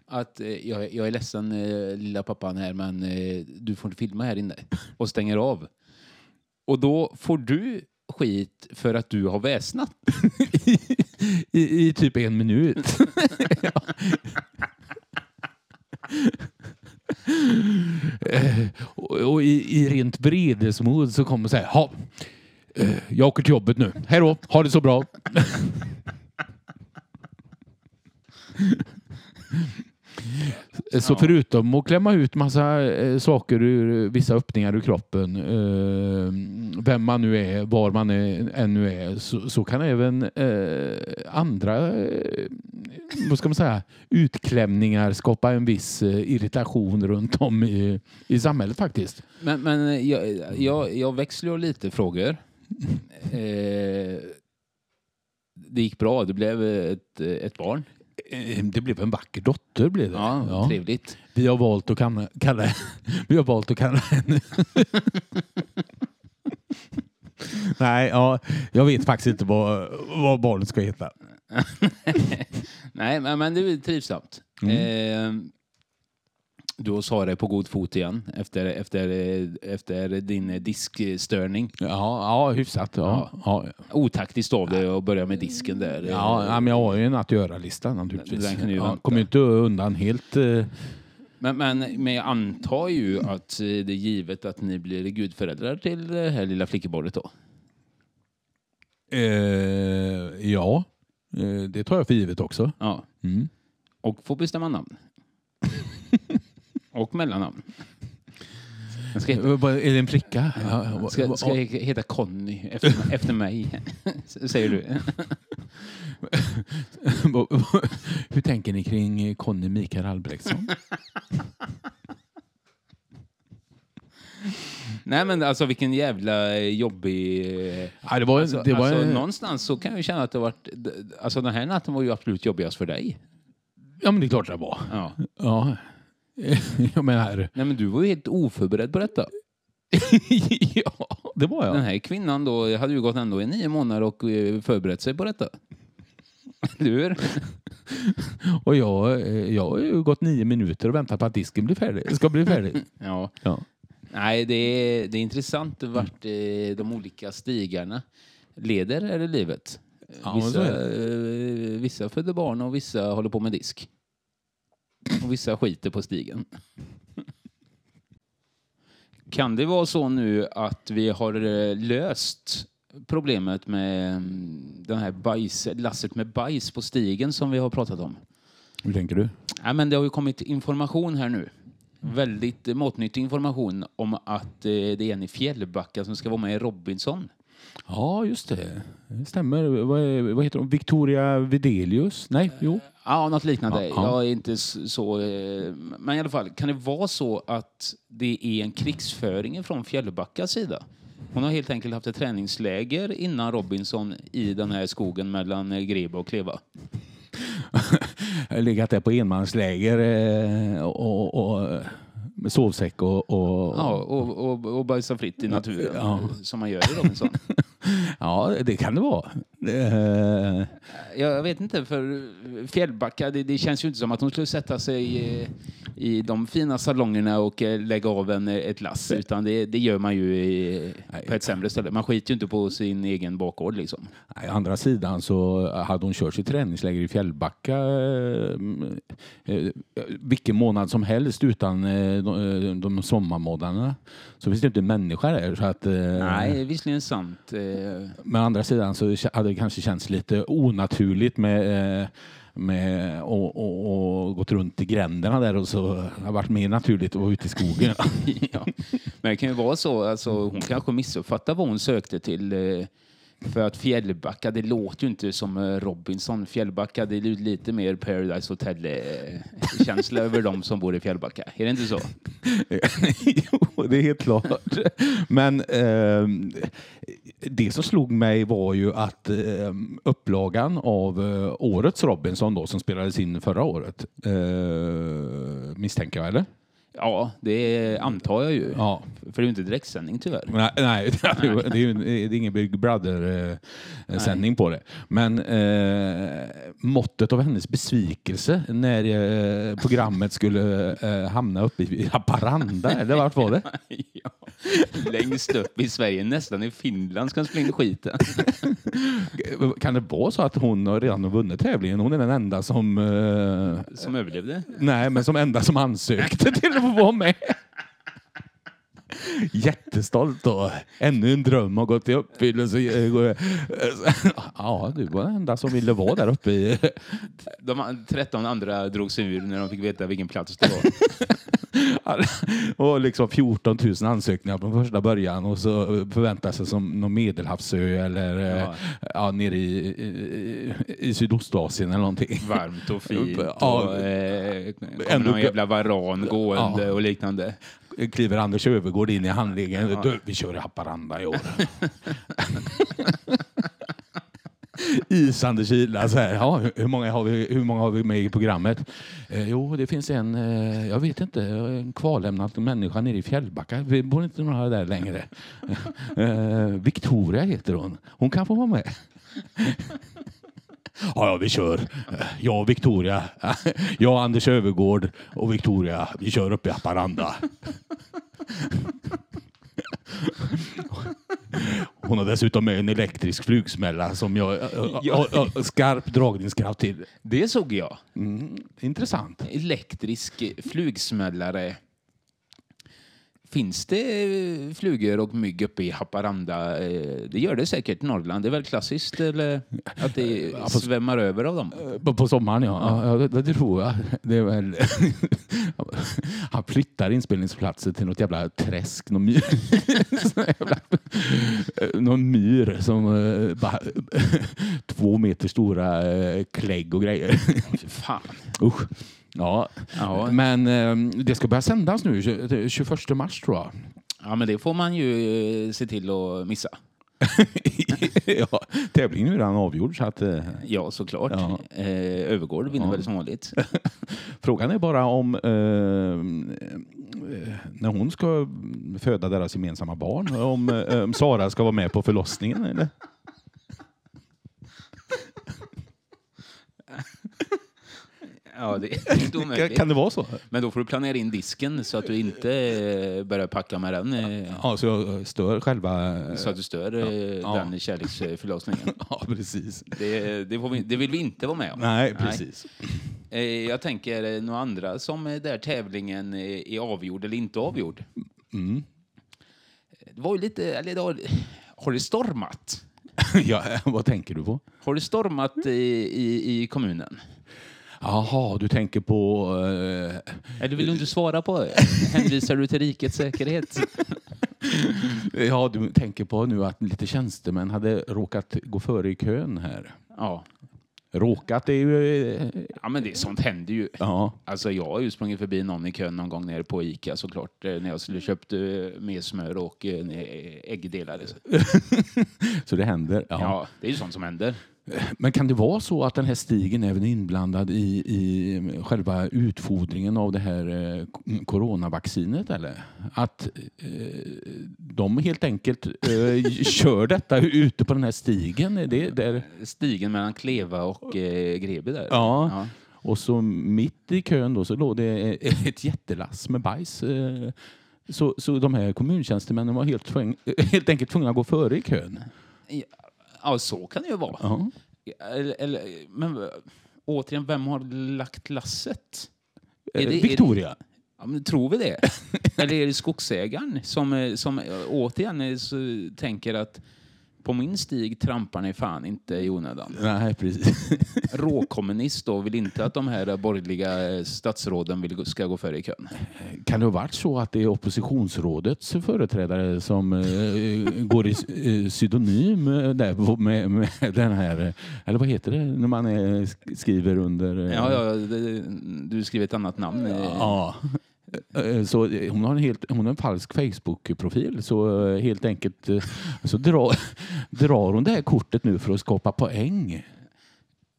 att eh, jag, jag är ledsen eh, lilla pappan här men eh, du får inte filma här inne. Och stänger av. Och då får du skit för att du har väsnat.
I, I typ en minut. Eh, och och i, i rent vredesmod så kommer så här, ha, jag åker till jobbet nu. Hej då, ha det så bra. Så förutom att klämma ut massa eh, saker ur vissa öppningar ur kroppen, eh, vem man nu är, var man är, än nu är, så, så kan även eh, andra eh, vad ska man säga, utklämningar skapa en viss eh, irritation runt om i, i samhället faktiskt.
Men, men eh, jag, jag, jag växlar lite frågor. Eh, det gick bra, det blev ett, ett barn.
Eh, Det blev en vacker dotter. Blev det.
Ja,
Ja.
trevligt.
Vi har valt att kalla, kalla, vi har valt att kalla henne... Nej, ja, jag vet faktiskt inte vad, vad barnet ska heta.
Nej, men, det är trivsamt. Eh, du och Sara är på god fot igen efter, efter, efter din diskstörning.
Ja, ja hyfsat. Ja, ja.
Otaktiskt av dig att börja med disken där.
Ja, men jag har ju en att göra-lista naturligtvis.
Den kan ju
ja, kommer inte undan helt. eh,
Men, men, men jag antar ju att eh, det är givet att ni blir gudföräldrar till det här lilla flickebarnet då?
Eh, ja, eh, det tar jag för givet också.
Ja.
Mm.
Och får bestämma namn. och mellannamn. Den ska heta,
Eh, vad- Är det en flicka? Ja,
ska, ska heta Conny efter, efter mig, säger du.
Hur tänker ni kring Conny Mikael Albrektsson?
Nej men alltså vilken jävla jobbig... eh,
Ja, det var,
Alltså,
det var
alltså, någonstans så kan jag känna att det varit... Alltså den här natten var ju absolut jobbigast för dig.
Ja, men det är klart det var.
Ja.
Ja. Jag menar...
Nej men du var ju helt oförberedd på detta.
ja, det var
Den
jag.
här kvinnan då hade ju gått ändå i nio månader och eh, förberett sig på detta. Eller hur?
Och jag, eh, jag har ju gått nio minuter och väntat på att disken blir färdig. ska bli färdig.
Ja.
Ja.
Nej, det är, det är intressant vart eh, de olika stigarna leder är det livet.
Ja, men så
vissa,
är
eh, vissa föder barn och vissa håller på med disk. Och vissa skiter på stigen. Kan det vara så nu att vi har eh, löst problemet med mm, den här bajs, lasset med bajs på stigen som vi har pratat om?
Hur tänker du?
Ja, men det har ju kommit information här nu. Väldigt eh, matnyttig information om att eh, det är en i Fjällbacka som ska vara med i Robinson.
Ja, just det. Det stämmer. Vad, vad heter hon? Victoria Videlius? Nej, jo.
Ja, något liknande.
Ja, ja.
Jag är inte så... eh, Men i alla fall, kan det vara så att det är en krigsföring från Fjällbackas sida? Hon har helt enkelt haft ett träningsläger innan Robinson i den här skogen mellan eh, Greba och Kleva.
Legat där på enmansläger eh, och, och, och, med sovsäck och... och
Ja, och, och, och bajsa fritt i naturen,
Ja.
som man gör i Robinson.
ja, det kan det vara. Eh,
Jag vet inte, för Fjällbacka, det, det känns ju inte som att hon skulle sätta sig eh, i de fina salongerna och eh, lägga av en, eh, ett lass, utan det, det gör man ju i, på ett sämre ställe. Man skiter ju inte på sin egen bakgård liksom.
Nej, å andra sidan så hade hon kört sitt träningsläger i Fjällbacka eh, vilken månad som helst utan eh, de, de sommarmånaderna. Så finns det inte en människa där. Så att, eh,
Nej, visserligen sant. Eh,
Men å andra sidan så hade det kanske känts lite onaturligt med, eh, med och, och, och gått runt i gränderna där och så har det varit mer naturligt att vara ute i skogen.
ja. Men det kan ju vara så, alltså, hon kanske missuppfattade vad hon sökte till. Eh, för att Fjällbacka, det låter ju inte som eh, Robinson. Fjällbacka, det är ju lite mer Paradise Hotel-känsla eh, över de som bor i Fjällbacka. Är det inte så?
jo, det är helt klart. Men eh, det som slog mig var ju att eh, upplagan av eh, årets Robinson då, som spelades in förra året, eh, misstänker jag, eller?
Ja, det antar jag ju.
Ja.
För det är ju inte direktsändning tyvärr.
Nej, nej det är ju det är ingen Big Brother-sändning på det. Men eh, måttet av hennes besvikelse när eh, programmet skulle eh, hamna uppe i Haparanda, eller vart var det?
ja. Längst upp i Sverige, nästan i Finland ska han spela in skiten.
Kan det vara så att hon har redan har vunnit tävlingen? Hon är den enda som... Eh,
Som överlevde.
nej, men som enda som ansökte till att få vara med. Jättestolt då. Ännu en dröm har gått i uppfyllelse. Ja, du var den enda som ville vara där uppe i...
De 13 andra drog sig ur när de fick veta vilken plats det var.
och liksom 14 000 ansökningar från första början och så förväntar sig som någon medelhavsö eller
Ja.
ja. Ja, nere i, i, i Sydostasien eller någonting.
Varmt och fint
Ja.
och eh, kommer
Ändå-
någon jävla varan gående
Ja.
och liknande.
Kliver Anders Öfvergård in i handlingen. Du, vi kör i Haparanda i år. Isande kyla. Så här, ja, hur, många har vi, hur många har vi med i programmet? Eh, jo, det finns en, eh, jag vet inte, en kvarlämnad människa nere i Fjällbacka. Vi bor inte några där längre. Eh, Victoria heter hon. Hon kan få vara med. Ja, ja, vi kör. Jag och Victoria. Jag, Anders Övergård och Victoria. Vi kör upp i Haparanda. Hon har dessutom en elektrisk flugsmälla som jag
Ja.
har har skarp dragningskraft till.
Det såg jag.
Mm, intressant.
Elektrisk flugsmällare. Finns det eh, flugor och mygg uppe i Haparanda? Eh, Det gör det säkert. Norrland det är väl klassiskt eller att det svämmar över av dem?
På, på sommaren, ja. ja. det, det tror jag. Det är väl... Han flyttar inspelningsplatsen till något jävla träsk. Någon myr, jävla, någon myr som eh, bara, två meter stora eh, klägg och grejer.
Fy Fan.
Usch. Ja.
Ja.
Men eh, det ska börja sändas nu, 20 21 mars tror jag.
Ja, men det får man ju eh, se till att missa.
ja, tävlingen är redan avgjord så att eh,
Ja, såklart.
Ja.
Eh, Övergård vinner
Ja.
väl som vanligt.
Frågan är bara om eh, eh, när hon ska föda deras gemensamma barn, om, om Sara ska vara med på förlossningen eller?
Ja, det är inte omöjligt.
kan det vara så?
Men då får du planera in disken så att du inte eh, börjar packa med den. eh,
Ja, så jag stör själva...
Så att du stör eh,
Ja.
den kärleksförlossningen.
Ja, precis.
Det, det, vi, det vill vi inte vara med om.
Nej, precis.
Eh, Jag tänker eh, några andra som eh, där tävlingen eh, är avgjord eller inte avgjord.
Mm.
Det var ju lite... Eller det har, har det stormat?
Ja, vad tänker du på?
Har det stormat i, i, i kommunen?
Jaha, du tänker på... Eh,
vill du inte svara på? Hänvisar du till rikets säkerhet?
ja, du tänker på nu att lite tjänstemän hade råkat gå före i kön här.
Ja.
Råkat är ju... eh,
ja, men det, sånt händer ju.
Ja,
Alltså jag har ju sprungit förbi någon i kön någon gång nere på Ica såklart eh, när jag skulle köpt eh, mer smör och eh, äggdelar. Så.
så det händer.
Ja.
Ja.
det är ju sånt som händer.
Men kan det vara så att den här stigen även är inblandad i, i själva utfodringen av det här eh, coronavaccinet? Eller? Att eh, de helt enkelt eh, kör detta ute på den här stigen? Är Det där,
Stigen mellan Kleva och eh, Greby där.
Ja. och så mitt i kön då så låg det ett jättelass med bajs. Så, så de här kommuntjänstemännen var helt, helt enkelt tvungna att gå före i kön.
Ja, så kan det ju vara.
Ja.
Eller, eller, men återigen, vem har lagt lasset? Är
Eh,
det- är det-
Victoria.
Ja, men tror vi det? Eller är det skogsägaren som, eh, som eh, återigen så tänker att på min stig trampar ni fan inte i onödan.
Nej, precis.
Råkommunist då vill inte att de här borgerliga eh, statsråden vill, ska gå före i kön.
Kan det ha varit så att det är oppositionsrådets företrädare som eh, går i eh, pseudonym eh, där med, med den här, eh, eller vad heter det när man sk- skriver under... eh,
Ja, ja, det, du skriver ett annat namn.
Ja. Eh, Så eh, hon har en, helt, hon har en falsk Facebook-profil så eh, helt enkelt eh, så drar, drar hon det här kortet nu för att skapa poäng.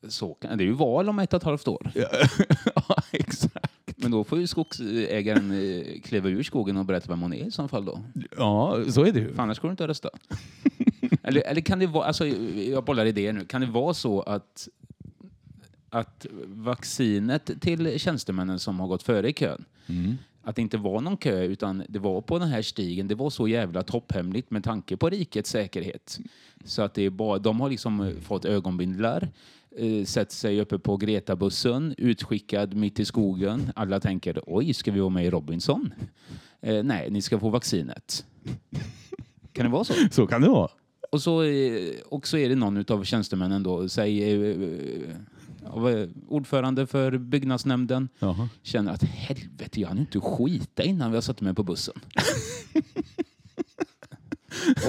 Så kan, det är ju val om ett och ett halvt år.
ja, exakt.
Men då får ju skogsägaren eh, kliva ur skogen och berätta vem hon är i så fall då.
Ja, så är det ju.
För annars går det inte att rösta. eller, eller kan det vara, alltså, jag bollar idéer nu, kan det vara så att, att vaccinet till tjänstemännen som har gått före i kön,
Mm.
att det inte var någon kö utan det var på den här stigen, det var så jävla topphemligt med tanke på rikets säkerhet. Så att det är bara, de har liksom eh, fått ögonbindlar, eh, sett sig uppe på Greta-bussen, utskickad mitt i skogen. Alla tänker oj, ska vi vara med i Robinson? Eh, nej, ni ska få vaccinet. Kan det vara så?
Så kan det vara.
Och så, eh, och så är det någon av tjänstemännen då, säg eh, ordförande för byggnadsnämnden,
Jaha.
känner att helvete, jag hann inte skita innan vi har satt mig på bussen.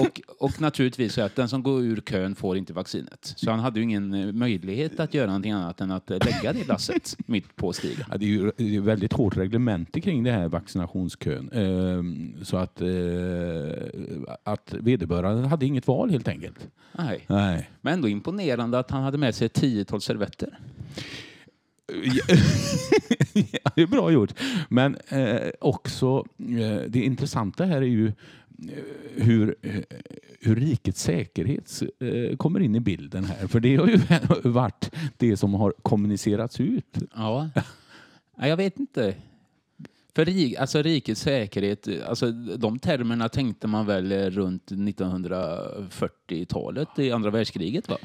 och, och naturligtvis så att den som går ur kön får inte vaccinet. Så han hade ju ingen eh, möjlighet att göra någonting annat än att eh, lägga det lasset mitt på stigen.
Ja, det är ju det är väldigt hårt reglemente kring det här vaccinationskön. Ehm, så att, eh, att vederbörande hade inget val helt enkelt.
Nej.
Nej.
Men ändå imponerande att han hade med sig ett tiotal servetter.
ja, det är bra gjort. Men eh, också, eh, det intressanta här är ju hur, hur rikets säkerhet eh, kommer in i bilden här. För det har ju varit det som har kommunicerats ut.
Ja. ja jag vet inte. För rik, alltså rikets säkerhet, alltså de termerna tänkte man väl runt 1940-talet i andra världskriget va?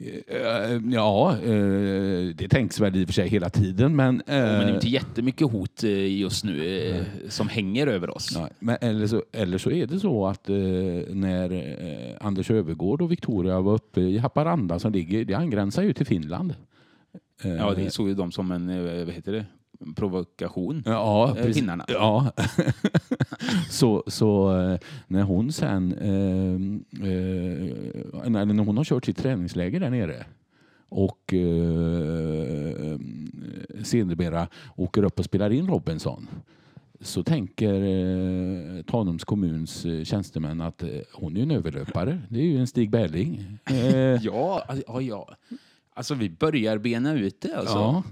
Eh, Ja, eh, det tänks väl i och för sig hela tiden. Men,
Men det är
eh,
inte jättemycket hot eh, just nu eh, som hänger över oss.
Ja, men eller, så, eller så är det så att eh, när eh, Anders Övergård och Victoria var uppe i Haparanda som ligger, det angränsar ju till Finland. Eh,
Ja, det såg ju de som en, eh, vad heter det, provokation.
Ja,
Eh,
precis.
finnarna.
Ja. så, så eh, när hon sen, eh, eh, när, hon har kört sitt träningsläger där nere och eh, sedermera åker upp och spelar in Robinson så tänker eh, Tanums kommuns eh, tjänstemän att eh, hon är en överlöpare. Det är ju en Stig Berling. Eh,
Ja, alltså, ja, ja. Alltså vi börjar bena ut det alltså.
ja.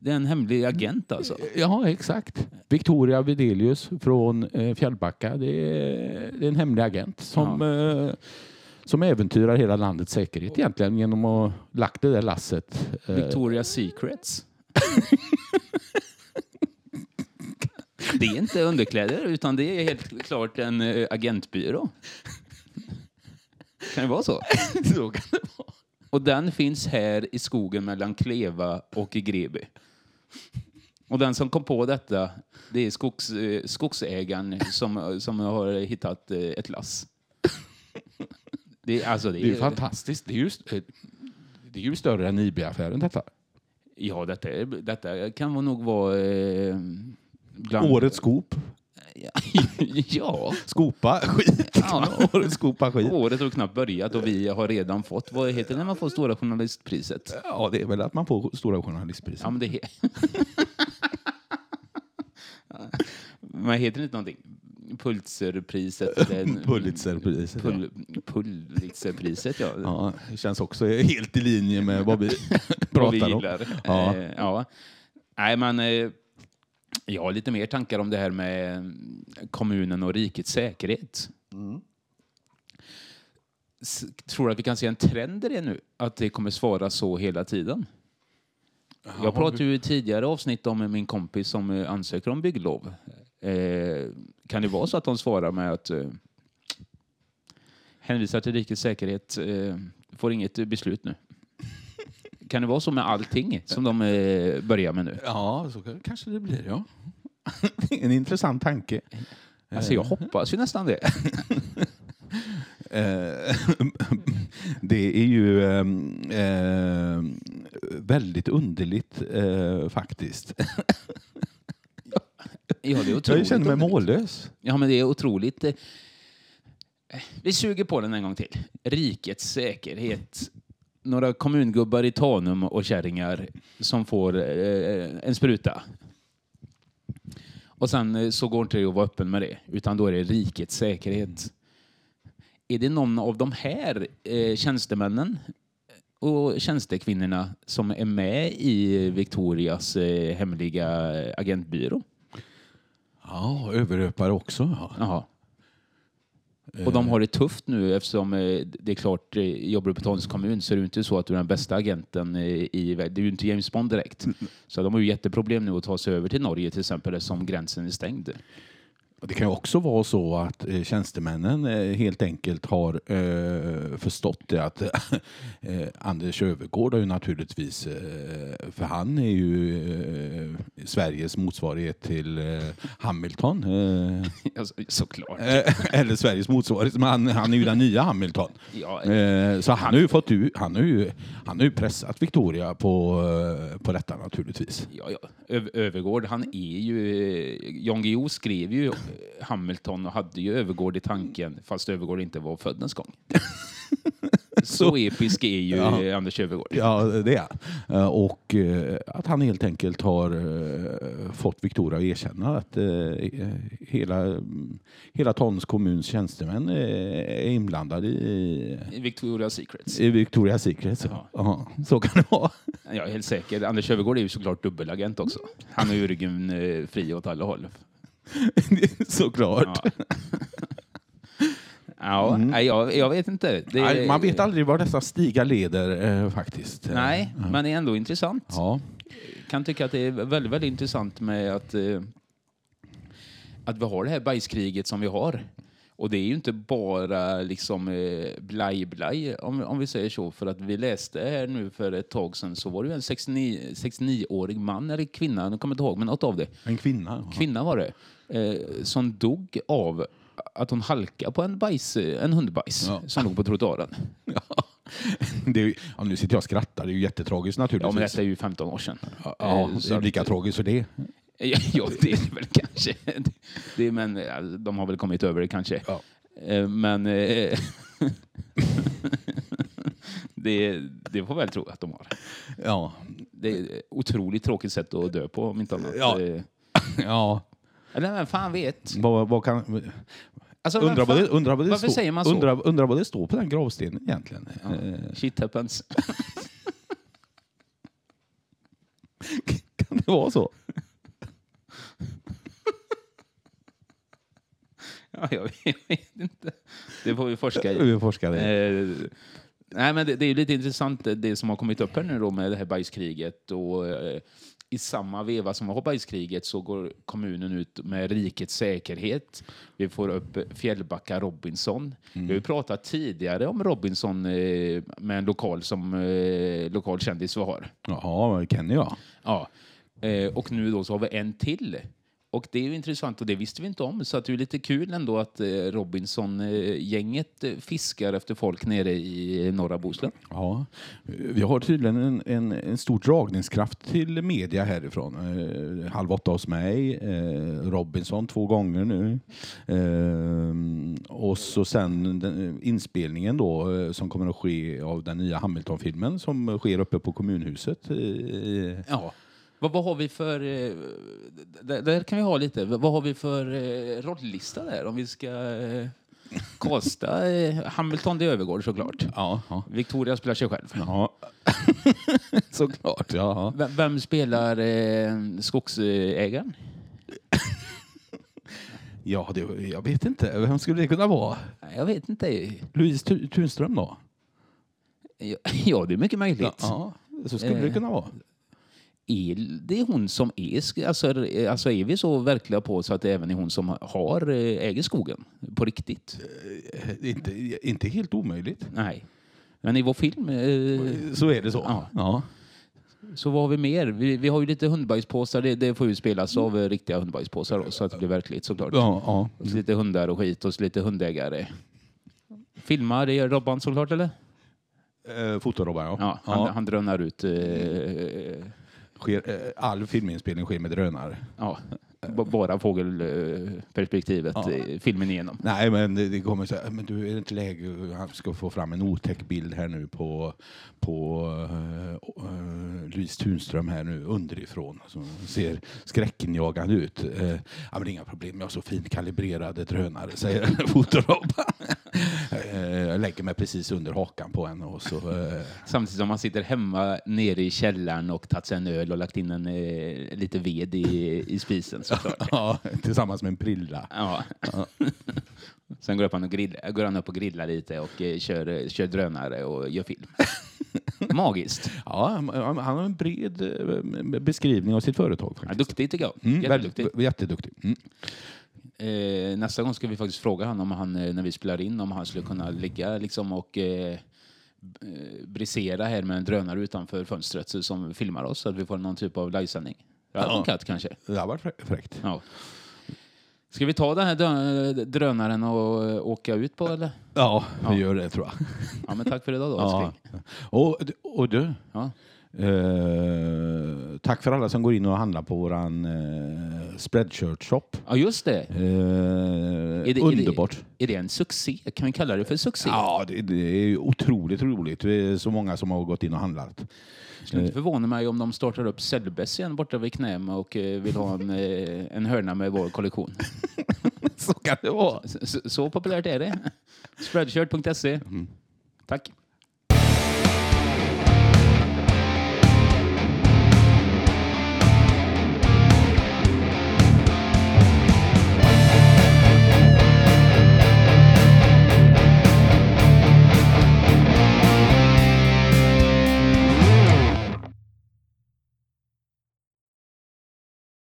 Det är en hemlig agent alltså.
Ja, exakt. Victoria Videlius från eh, Fjällbacka. Det är, det är en hemlig agent som, eh, som äventyrar hela landets säkerhet egentligen genom att lagt det där lasset. Eh,
Victoria's Secrets. Det är inte underkläder utan det är helt klart en eh, agentbyrå. Kan det vara så?
så kan det vara.
Och den finns här i skogen mellan Kleva och Greby. Och den som kom på detta, det är skogs, eh, skogsägaren som, som har hittat eh, ett lass. Det, är- alltså, det,
Det är ju fantastiskt. Det är ju, eh, det är ju större än IB-affären detta.
ja, detta, är, detta kan nog vara... Eh, bland,
Årets skop.
ja,
Skopa skit.
Ja.
Årets skopa skit.
året har knappt börjat och vi har redan fått, vad heter det när man får Stora Journalistpriset?
Ja, det är väl att man får Stora Journalistpriset.
Ja, men det är... men heter det inte någonting? Pulitzerpriset?
Pulitzerpriset.
Pul Pulitzerpriset, ja.
Ja, det känns också helt i linje med vad vi
Vad vi
pratar om. Ja.
Eh, ja. Nej, men eh, jag har lite mer tankar om det här med mm, kommunen och rikets säkerhet. S- Tror du att vi kan se en trend i det nu? Att det kommer svara så hela tiden? Jag pratade ju i tidigare avsnitt om min kompis som eh, ansöker om bygglov. Eh, kan det vara så att de svarar med att eh, hänvisar till rikets säkerhet, eh, får inget beslut nu? Kan det vara så med allting som de eh, börjar med nu?
Ja, så kanske det blir, ja. en intressant tanke.
Alltså jag hoppas ju nästan det.
Eh, det är ju eh, eh, väldigt underligt eh, faktiskt.
Ja, det är otroligt.
Jag känner mig
underligt.
mållös.
Ja, men det är otroligt. eh, Vi suger på den en gång till. Rikets säkerhet. Några kommungubbar i Tanum och kärringar som får eh, en spruta. Och sen eh, så går inte det att vara öppen med det, utan då är det rikets säkerhet. Är det någon av de här eh, tjänstemännen och tjänstekvinnorna som är med i Victorias eh, hemliga agentbyrå.
Ja, överröpare också. Ja.
Jaha. Och de har det tufft nu eftersom eh, det är klart, eh, jobbar du på Tanums kommun så är det inte så att du är den bästa agenten eh, i världen. Det är ju inte James Bond direkt. Så de har ju jätteproblem nu att ta sig över till Norge till exempel eftersom gränsen är stängd.
Det kan ju också vara så att eh, tjänstemännen eh, helt enkelt har eh, förstått det att eh, Anders Övergård har ju naturligtvis, eh, för han är ju eh, Sveriges motsvarighet till Hamilton. Eh,
Alltså, såklart.
eller Sveriges motsvarighet, men han, han är ju den nya Hamilton.
Ja,
så han har ju fått ut, han har ju, han har ju pressat Victoria på, på detta naturligtvis.
Ja, ja. Övergård, han är ju... Jan Guillou skrev ju Hamilton och hade ju Övergård i tanken, fast Övergård inte var född ens gång. Så episk är ju
Ja.
Anders Övergård.
Ja, det är han. Eh, Och eh, att han helt enkelt har eh, fått Victoria att erkänna att hela, hela Tons kommuns tjänstemän är inblandade i,
I Victoria's Secrets.
i Victoria's Secret.
Ja.
Ja, så kan det vara.
Jag är helt säker. Anders Övergård är ju såklart dubbelagent också. Han har ju ryggen fri åt alla håll.
Såklart.
Ja, ja nej, jag, jag vet inte. Det,
Nej, Man vet aldrig var dessa stigar leder eh, faktiskt.
Nej, men det är ändå intressant.
Ja.
kan tycka att det är väldigt, väldigt intressant med att, eh, att vi har det här bajskriget som vi har. Och det är ju inte bara liksom eh, blaj blaj om, om vi säger så. För att vi läste här nu för ett tag sedan så var det ju en 69 69-årig man eller kvinna, jag kommer inte ihåg, men något av det.
En kvinna.
Kvinna var det. Eh, som dog av att hon halkade på en, bajs, en hundbajs
Ja.
som låg på trottoaren.
Ja. Det ju- ja, nu sitter jag och skrattar, det är ju jättetragiskt
Ja,
naturligtvis.
men detta är ju 15 år sedan.
Ja, ja,
Eh,
det
så
är
att-
lika tragiskt för det.
Ja, det är väl kanske. Det, men ja, de har väl kommit över det kanske.
Ja.
Eh, Men eh, det, det får väl tro att de har.
Ja.
Det är ett otroligt tråkigt sätt att dö på om inte annat.
Ja.
Eh,
ja.
Eller vem fan vet?
Vad, vad kan,
Alltså, vem
undrar, vad det, undrar, vad det
varför
står,
säger
undrar vad det står på den gravstenen egentligen.
Ja.
Eh,
Shit happens.
kan det vara så?
Ja, jag vet, inte. Det får vi forska i.
Vi forskar det.
Eh, nej, men det, det är lite intressant det, det som har kommit upp här nu då med det här bajskriget. Och, eh, I samma veva som vi har bajskriget så går kommunen ut med rikets säkerhet. Vi får upp Fjällbacka Robinson. Vi har ju pratat tidigare om Robinson eh, med en lokal som eh, lokal kändis vi har.
Jaha, Kenny ja.
Ja. Eh, och nu då så har vi en till. Och det är ju intressant och det visste vi inte om. Så att det är lite kul ändå att eh, Robinson-gänget eh, fiskar efter folk nere i norra Bohuslän.
ja. Vi har tydligen en, en, en stor dragningskraft till media härifrån. Eh, halv åtta hos mig, eh, Robinson två gånger nu. Eh, och så sen den, inspelningen då eh, som kommer att ske av den nya Hamilton-filmen som sker uppe på kommunhuset. Eh,
Ja. Vad, vad har vi för... Eh, där, där kan vi ha lite. Vad vad har vi för eh, rollista där? Om vi ska eh, kasta eh, Hamilton det övergår såklart.
ja, ja.
Victoria spelar sig själv.
Ja, såklart. Ja.
Vem, vem spelar eh, skogsägaren?
Ja, det, jag vet inte. Vem skulle det kunna vara?
Nej, Jag vet inte.
Louise Tu- Tunström då?
Ja, det är mycket möjligt.
Ja, så skulle det
Eh.
kunna vara.
Är det hon som är... Alltså, är- alltså är vi så verkliga på så att det även är hon som har, eh, äger skogen? På riktigt?
Eh, Inte, inte helt omöjligt.
Nej. Men i vår film eh,
Så är det så.
Ja.
Ja.
så vad har vi mer? Vi, vi har ju lite hundbajspåsar. Det, det får ju spelas av eh, riktiga hundbajspåsar då, så att det blir verkligt såklart.
Ja, ja.
Och så lite hundar och skit och så lite hundägare. Filmar, det gör Robban såklart eller?
Eh, Fotorobban, ja.
Ja, han, han drönar ut. Eh,
Sker, eh, all filminspelning sker med drönare.
ja, b- bara fågelperspektivet
Ja.
filmen igenom.
Nej, men det, det kommer så här, men du är det inte läge, han ska få fram en otäck bild här nu på, på uh, Louise Tunström här nu underifrån. Som ser skräckinjagande ut. Eh, ja, men inga problem, jag har så fint kalibrerade drönare, säger Fotorobban. Eh, jag lägger mig precis under hakan på henne och så... Eh,
Samtidigt som man sitter hemma nere i källaren och tagit sig en öl och lagt in en, eh, lite ved i, i spisen såklart.
ja, tillsammans med en prilla.
Ja. Sen går, han och grill, går han upp och grillar lite och kör, kör drönare och gör film. Magiskt.
Ja, han har en bred beskrivning av sitt företag.
Ja,
Faktiskt.
duktig tycker jag.
Mm,
Jätteduktig.
väldigt- jätteduktig. Mm.
Eh, nästa gång ska vi faktiskt fråga honom om han, eh, när vi spelar in, om han skulle kunna ligga liksom och eh, eh, brisera här med en drönare utanför fönstret så- som filmar oss så att vi får någon typ av livesändning. Det hade
Ja.
funkat kanske.
Det har varit frä- fräckt.
Ja. Ska vi ta den här drönaren och eh, åka ut på eller?
Ja, vi
Ja.
gör det tror jag.
Ja men tack för idag då
Ja. Och, och du,
Ja.
Eh, tack för alla som går in och handlar på våran eh, Spreadshirt shop.
ja just det.
Eh,
Är det-
underbart.
Är det, är det en succé? Kan vi kalla det för succé?
Ja, det, det är otroligt roligt. Det är så många som har gått in och handlat.
Det skulle inte förvåna mig om de startar upp Cellbess igen borta vid Knäm och eh, vill ha en, eh, en hörna med vår kollektion.
så kan det vara.
Så, så populärt är det. Spreadshirt.se. Tack.